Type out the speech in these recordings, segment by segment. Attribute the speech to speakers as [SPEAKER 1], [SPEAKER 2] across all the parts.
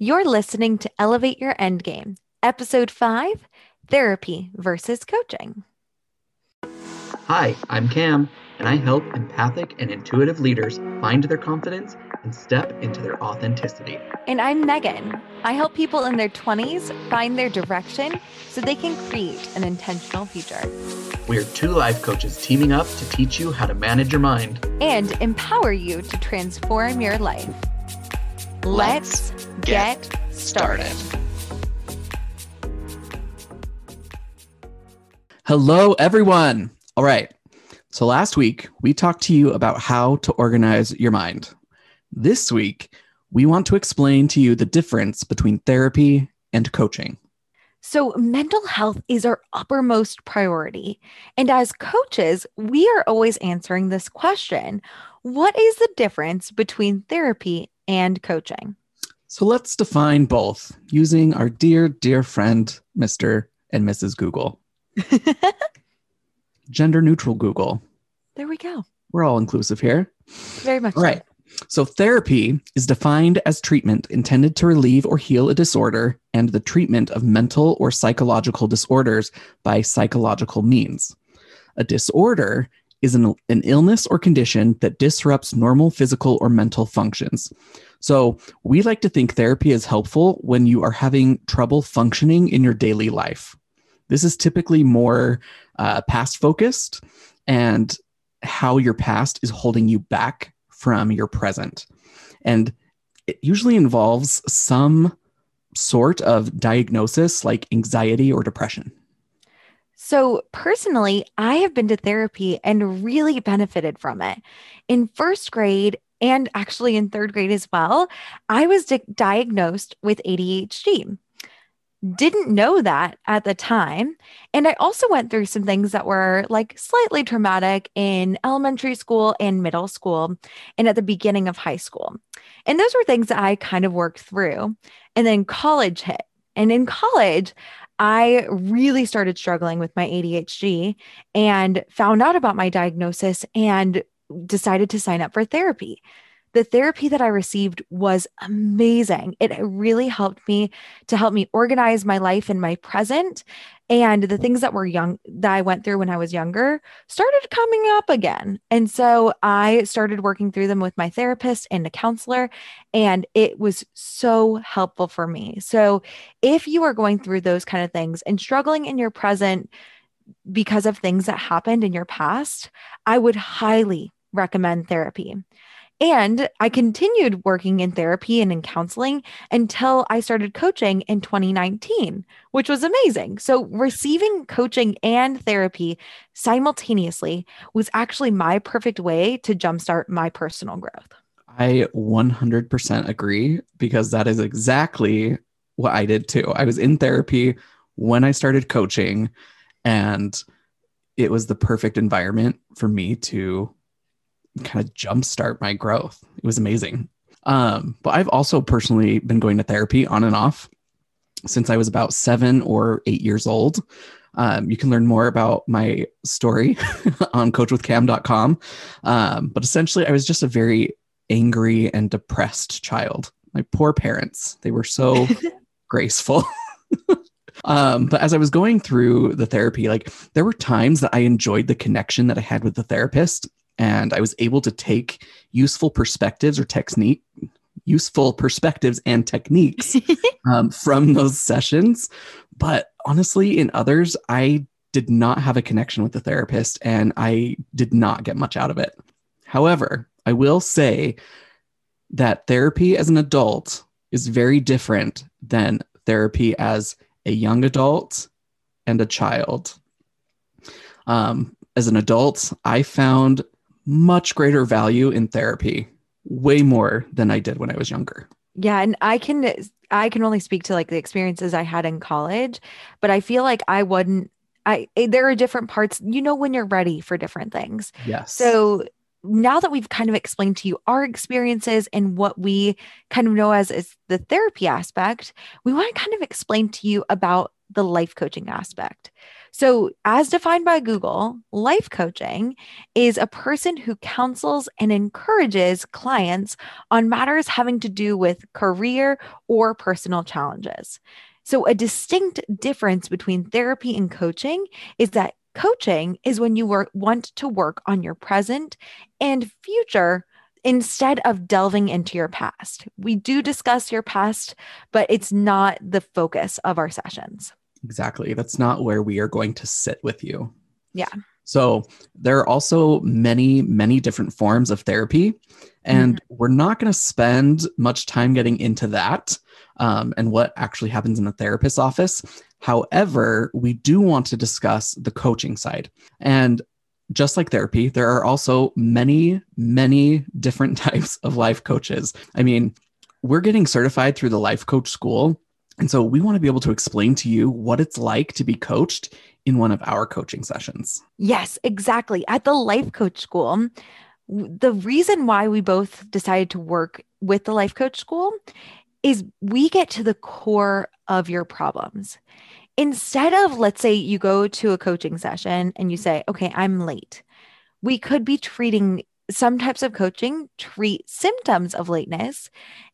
[SPEAKER 1] You're listening to Elevate Your Endgame, Episode 5 Therapy versus Coaching.
[SPEAKER 2] Hi, I'm Cam, and I help empathic and intuitive leaders find their confidence and step into their authenticity.
[SPEAKER 1] And I'm Megan. I help people in their 20s find their direction so they can create an intentional future.
[SPEAKER 2] We're two life coaches teaming up to teach you how to manage your mind
[SPEAKER 1] and empower you to transform your life. Let's, get, get started.
[SPEAKER 3] Hello, everyone. All right. So last week, we talked to you about how to organize your mind. This week, we want to explain to you the difference between therapy and coaching.
[SPEAKER 1] So, mental health is our uppermost priority. And as coaches, we are always answering this question What is the difference between therapy and coaching?
[SPEAKER 3] So, let's define both using our dear, dear friend, Mr. and Mrs. Google. Gender neutral Google.
[SPEAKER 1] There we go.
[SPEAKER 3] We're all inclusive here.
[SPEAKER 1] Very much.
[SPEAKER 3] Right. So, therapy is defined as treatment intended to relieve or heal a disorder and the treatment of mental or psychological disorders by psychological means. A disorder is an, an illness or condition that disrupts normal physical or mental functions. So, we like to think therapy is helpful when you are having trouble functioning in your daily life. This is typically more uh, past focused and how your past is holding you back from your present. And it usually involves some sort of diagnosis like anxiety or depression.
[SPEAKER 1] So, personally, I have been to therapy and really benefited from it. In first grade, and actually in third grade as well, I was di- diagnosed with ADHD didn't know that at the time. And I also went through some things that were like slightly traumatic in elementary school and middle school and at the beginning of high school. And those were things that I kind of worked through. And then college hit. And in college, I really started struggling with my ADHD and found out about my diagnosis and decided to sign up for therapy the therapy that I received was amazing. It really helped me to help me organize my life in my present. And the things that were young that I went through when I was younger started coming up again. And so I started working through them with my therapist and a counselor. And it was so helpful for me. So if you are going through those kind of things and struggling in your present, because of things that happened in your past, I would highly recommend therapy. And I continued working in therapy and in counseling until I started coaching in 2019, which was amazing. So, receiving coaching and therapy simultaneously was actually my perfect way to jumpstart my personal growth.
[SPEAKER 3] I 100% agree because that is exactly what I did too. I was in therapy when I started coaching, and it was the perfect environment for me to kind of jumpstart my growth. It was amazing. Um, but I've also personally been going to therapy on and off since I was about seven or eight years old. Um, you can learn more about my story on coachwithcam.com. Um, but essentially, I was just a very angry and depressed child. My poor parents, they were so graceful. um, but as I was going through the therapy, like there were times that I enjoyed the connection that I had with the therapist and I was able to take useful perspectives or technique useful perspectives and techniques um, from those sessions. But honestly, in others, I did not have a connection with the therapist and I did not get much out of it. However, I will say that therapy as an adult is very different than therapy as a young adult and a child. Um, as an adult, I found much greater value in therapy, way more than I did when I was younger.
[SPEAKER 1] Yeah, and I can I can only speak to like the experiences I had in college, but I feel like I wouldn't I eh, there are different parts, you know when you're ready for different things.
[SPEAKER 3] Yes.
[SPEAKER 1] So now that we've kind of explained to you our experiences and what we kind of know as, as the therapy aspect, we want to kind of explain to you about the life coaching aspect. So, as defined by Google, life coaching is a person who counsels and encourages clients on matters having to do with career or personal challenges. So, a distinct difference between therapy and coaching is that coaching is when you work, want to work on your present and future instead of delving into your past. We do discuss your past, but it's not the focus of our sessions.
[SPEAKER 3] Exactly. That's not where we are going to sit with you.
[SPEAKER 1] Yeah.
[SPEAKER 3] So there are also many, many different forms of therapy, and mm-hmm. we're not going to spend much time getting into that um, and what actually happens in the therapist's office. However, we do want to discuss the coaching side. And just like therapy, there are also many, many different types of life coaches. I mean, we're getting certified through the life coach school. And so we want to be able to explain to you what it's like to be coached in one of our coaching sessions.
[SPEAKER 1] Yes, exactly. At the life coach school, the reason why we both decided to work with the life coach school is we get to the core of your problems instead of, let's say, you go to a coaching session and you say, okay, I'm late, we could be treating some types of coaching treat symptoms of lateness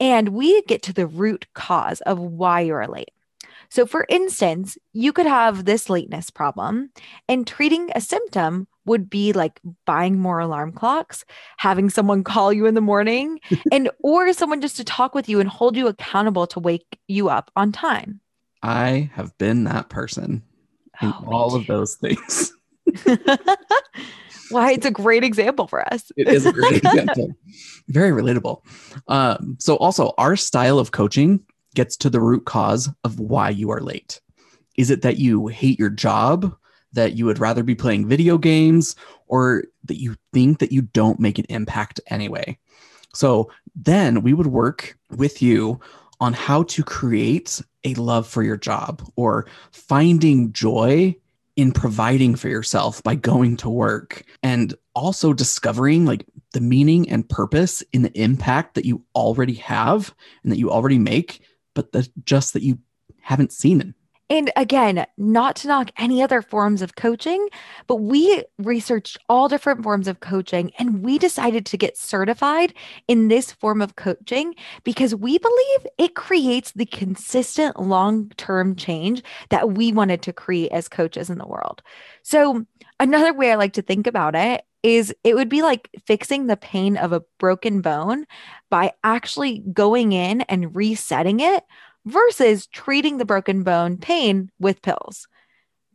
[SPEAKER 1] and we get to the root cause of why you're late. So, for instance, you could have this lateness problem, and treating a symptom would be like buying more alarm clocks, having someone call you in the morning, and or someone just to talk with you and hold you accountable to wake you up on time.
[SPEAKER 3] I have been that person in oh, all of those things.
[SPEAKER 1] Why it's a great example for us.
[SPEAKER 3] it is a great example. Very relatable. Um, so, also, our style of coaching gets to the root cause of why you are late. Is it that you hate your job, that you would rather be playing video games, or that you think that you don't make an impact anyway? So, then we would work with you on how to create a love for your job or finding joy in providing for yourself by going to work and also discovering like the meaning and purpose in the impact that you already have and that you already make but the, just that you haven't seen it
[SPEAKER 1] and again, not to knock any other forms of coaching, but we researched all different forms of coaching and we decided to get certified in this form of coaching because we believe it creates the consistent long term change that we wanted to create as coaches in the world. So, another way I like to think about it is it would be like fixing the pain of a broken bone by actually going in and resetting it versus treating the broken bone pain with pills.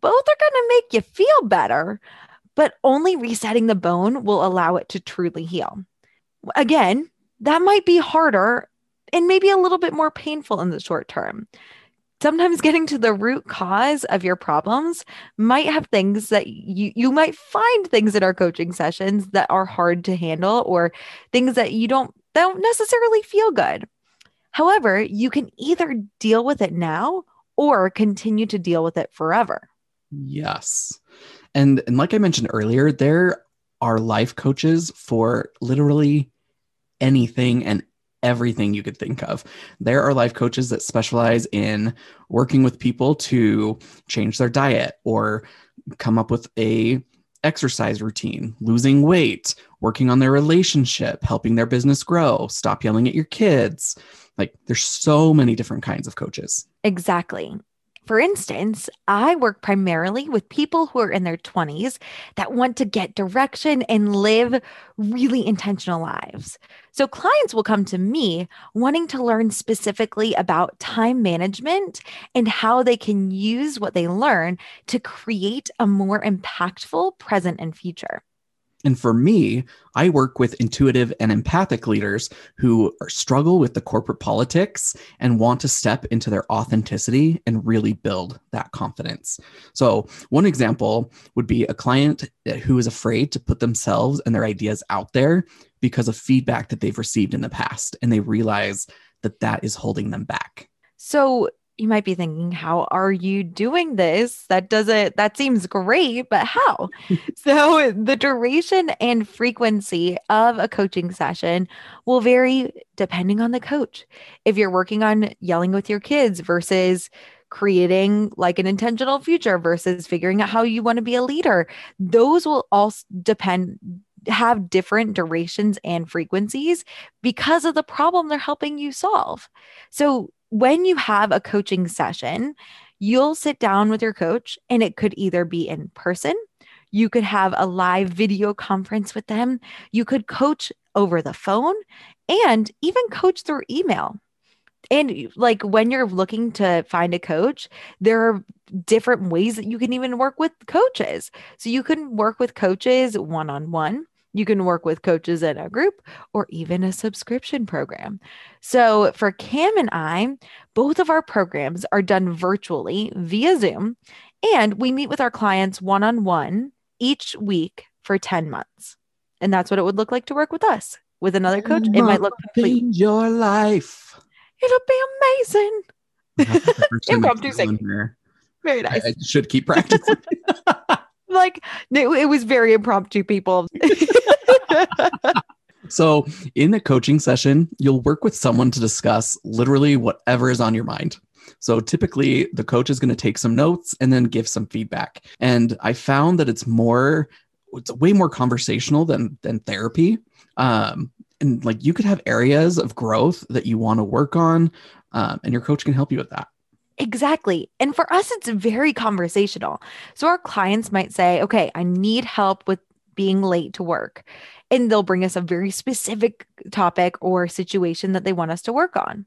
[SPEAKER 1] Both are going to make you feel better, but only resetting the bone will allow it to truly heal. Again, that might be harder and maybe a little bit more painful in the short term. Sometimes getting to the root cause of your problems might have things that you you might find things in our coaching sessions that are hard to handle or things that you don't don't necessarily feel good. However, you can either deal with it now or continue to deal with it forever.
[SPEAKER 3] Yes. And and like I mentioned earlier, there are life coaches for literally anything and everything you could think of. There are life coaches that specialize in working with people to change their diet or come up with a exercise routine, losing weight, working on their relationship, helping their business grow, stop yelling at your kids, like there's so many different kinds of coaches.
[SPEAKER 1] Exactly. For instance, I work primarily with people who are in their 20s that want to get direction and live really intentional lives. So, clients will come to me wanting to learn specifically about time management and how they can use what they learn to create a more impactful present and future.
[SPEAKER 3] And for me, I work with intuitive and empathic leaders who struggle with the corporate politics and want to step into their authenticity and really build that confidence. So, one example would be a client who is afraid to put themselves and their ideas out there because of feedback that they've received in the past, and they realize that that is holding them back.
[SPEAKER 1] So, you might be thinking, how are you doing this? That doesn't, that seems great, but how? so, the duration and frequency of a coaching session will vary depending on the coach. If you're working on yelling with your kids versus creating like an intentional future versus figuring out how you want to be a leader. Those will also depend have different durations and frequencies because of the problem they're helping you solve. So when you have a coaching session, you'll sit down with your coach and it could either be in person you could have a live video conference with them. You could coach over the phone and even coach through email. And like when you're looking to find a coach, there are different ways that you can even work with coaches. So you can work with coaches one on one. You can work with coaches in a group or even a subscription program. So for Cam and I, both of our programs are done virtually via Zoom, and we meet with our clients one on one each week for 10 months. And that's what it would look like to work with us. With another coach, it might look complete.
[SPEAKER 3] your life.
[SPEAKER 1] It'll be amazing. Impromptu singing. Very nice.
[SPEAKER 3] I, I should keep practicing.
[SPEAKER 1] like it, it was very impromptu, people.
[SPEAKER 3] so, in a coaching session, you'll work with someone to discuss literally whatever is on your mind. So typically the coach is going to take some notes and then give some feedback. And I found that it's more it's way more conversational than than therapy. Um, and like you could have areas of growth that you want to work on, um, and your coach can help you with that.
[SPEAKER 1] Exactly. And for us, it's very conversational. So our clients might say, okay, I need help with being late to work. And they'll bring us a very specific topic or situation that they want us to work on.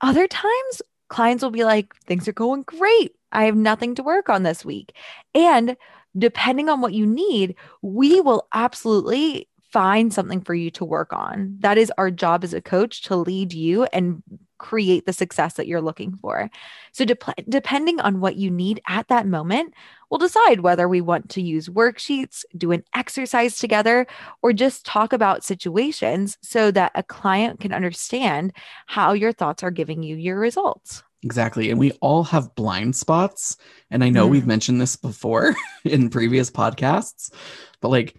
[SPEAKER 1] Other times, clients will be like, things are going great. I have nothing to work on this week. And depending on what you need, we will absolutely find something for you to work on. That is our job as a coach to lead you and create the success that you're looking for. So, de- depending on what you need at that moment, we'll decide whether we want to use worksheets, do an exercise together, or just talk about situations so that a client can understand how your thoughts are giving you your results.
[SPEAKER 3] Exactly. And we all have blind spots. And I know mm. we've mentioned this before in previous podcasts, but like,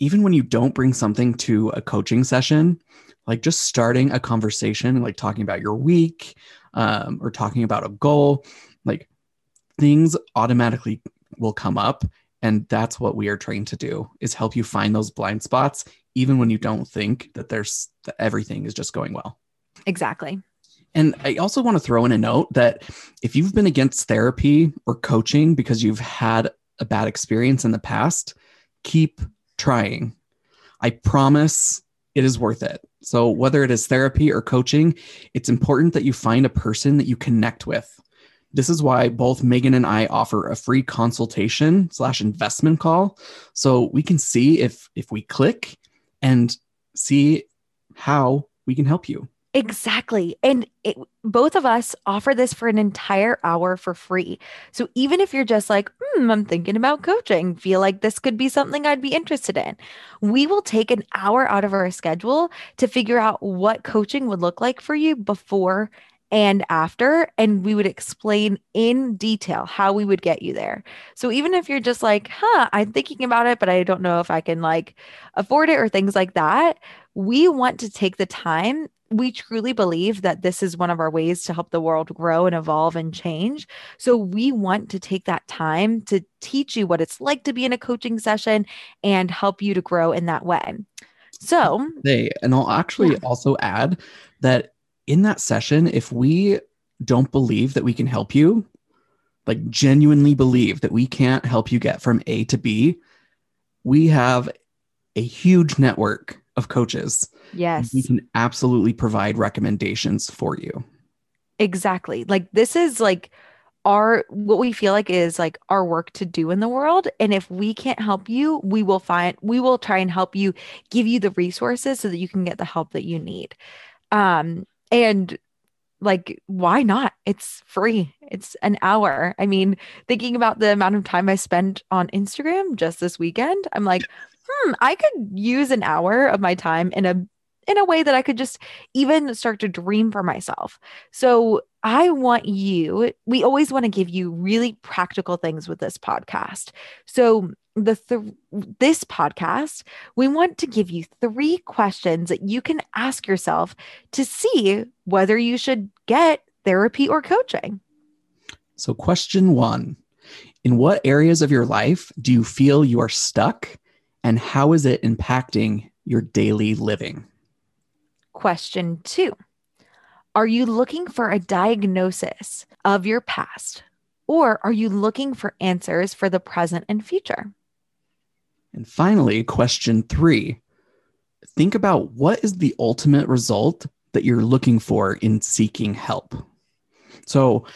[SPEAKER 3] even when you don't bring something to a coaching session, like just starting a conversation, like talking about your week um, or talking about a goal, like things automatically will come up. And that's what we are trained to do is help you find those blind spots, even when you don't think that there's that everything is just going well.
[SPEAKER 1] Exactly.
[SPEAKER 3] And I also want to throw in a note that if you've been against therapy or coaching because you've had a bad experience in the past, keep trying. I promise it is worth it. So, whether it is therapy or coaching, it's important that you find a person that you connect with. This is why both Megan and I offer a free consultation slash investment call. So we can see if if we click and see how we can help you.
[SPEAKER 1] Exactly. And it, both of us offer this for an entire hour for free. So even if you're just like, hmm, I'm thinking about coaching, feel like this could be something I'd be interested in, we will take an hour out of our schedule to figure out what coaching would look like for you before and after. And we would explain in detail how we would get you there. So even if you're just like, huh, I'm thinking about it, but I don't know if I can like afford it or things like that, we want to take the time we truly believe that this is one of our ways to help the world grow and evolve and change. So we want to take that time to teach you what it's like to be in a coaching session and help you to grow in that way. So,
[SPEAKER 3] they and I'll actually yeah. also add that in that session, if we don't believe that we can help you, like genuinely believe that we can't help you get from A to B, we have a huge network of coaches.
[SPEAKER 1] Yes.
[SPEAKER 3] We can absolutely provide recommendations for you.
[SPEAKER 1] Exactly. Like this is like our what we feel like is like our work to do in the world and if we can't help you we will find we will try and help you give you the resources so that you can get the help that you need um and like why not it's free it's an hour i mean thinking about the amount of time i spent on instagram just this weekend i'm like hmm, I could use an hour of my time in a in a way that I could just even start to dream for myself. So I want you, we always want to give you really practical things with this podcast. So the th- this podcast, we want to give you three questions that you can ask yourself to see whether you should get therapy or coaching.
[SPEAKER 3] So, question one In what areas of your life do you feel you are stuck, and how is it impacting your daily living?
[SPEAKER 1] Question two Are you looking for a diagnosis of your past, or are you looking for answers for the present and future?
[SPEAKER 3] And finally, question three think about what is the ultimate result that you're looking for in seeking help. So,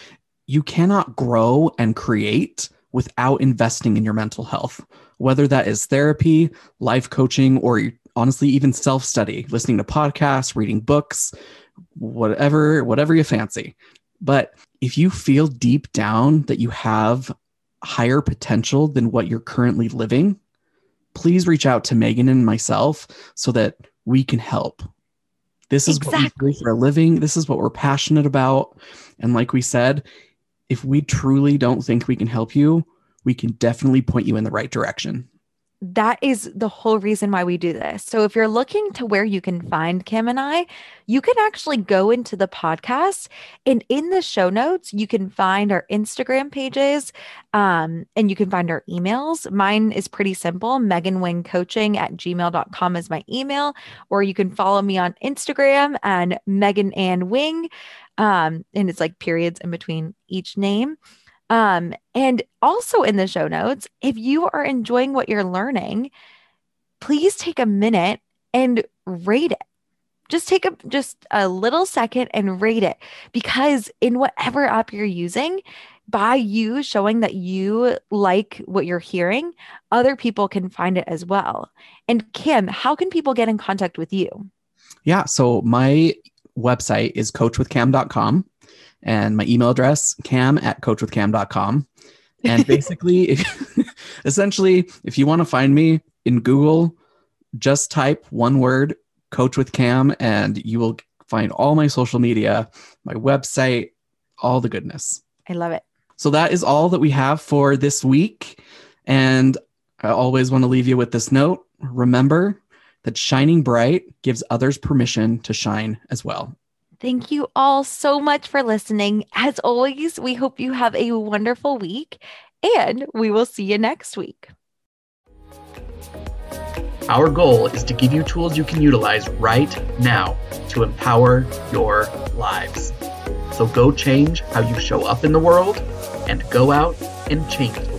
[SPEAKER 3] you cannot grow and create without investing in your mental health, whether that is therapy, life coaching, or honestly, even self study, listening to podcasts, reading books, whatever, whatever you fancy. But if you feel deep down that you have higher potential than what you're currently living, please reach out to Megan and myself so that we can help. This is exactly. what we do for a living. This is what we're passionate about. And like we said, if we truly don't think we can help you, we can definitely point you in the right direction
[SPEAKER 1] that is the whole reason why we do this. So if you're looking to where you can find Cam and I, you can actually go into the podcast and in the show notes, you can find our Instagram pages um, and you can find our emails. Mine is pretty simple. Megan Wing Coaching at gmail.com is my email, or you can follow me on Instagram and Megan Ann Wing. Um, and it's like periods in between each name. Um, and also in the show notes, if you are enjoying what you're learning, please take a minute and rate it. Just take a just a little second and rate it because in whatever app you're using, by you showing that you like what you're hearing, other people can find it as well. And Cam, how can people get in contact with you?
[SPEAKER 3] Yeah, so my website is coachwithcam.com and my email address cam at coachwithcam.com and basically if, essentially if you want to find me in google just type one word coach with cam and you will find all my social media my website all the goodness.
[SPEAKER 1] I love it.
[SPEAKER 3] So that is all that we have for this week. And i always want to leave you with this note. Remember that shining bright gives others permission to shine as well
[SPEAKER 1] Thank you all so much for listening. As always, we hope you have a wonderful week and we will see you next week.
[SPEAKER 2] Our goal is to give you tools you can utilize right now to empower your lives. So go change how you show up in the world and go out and change it.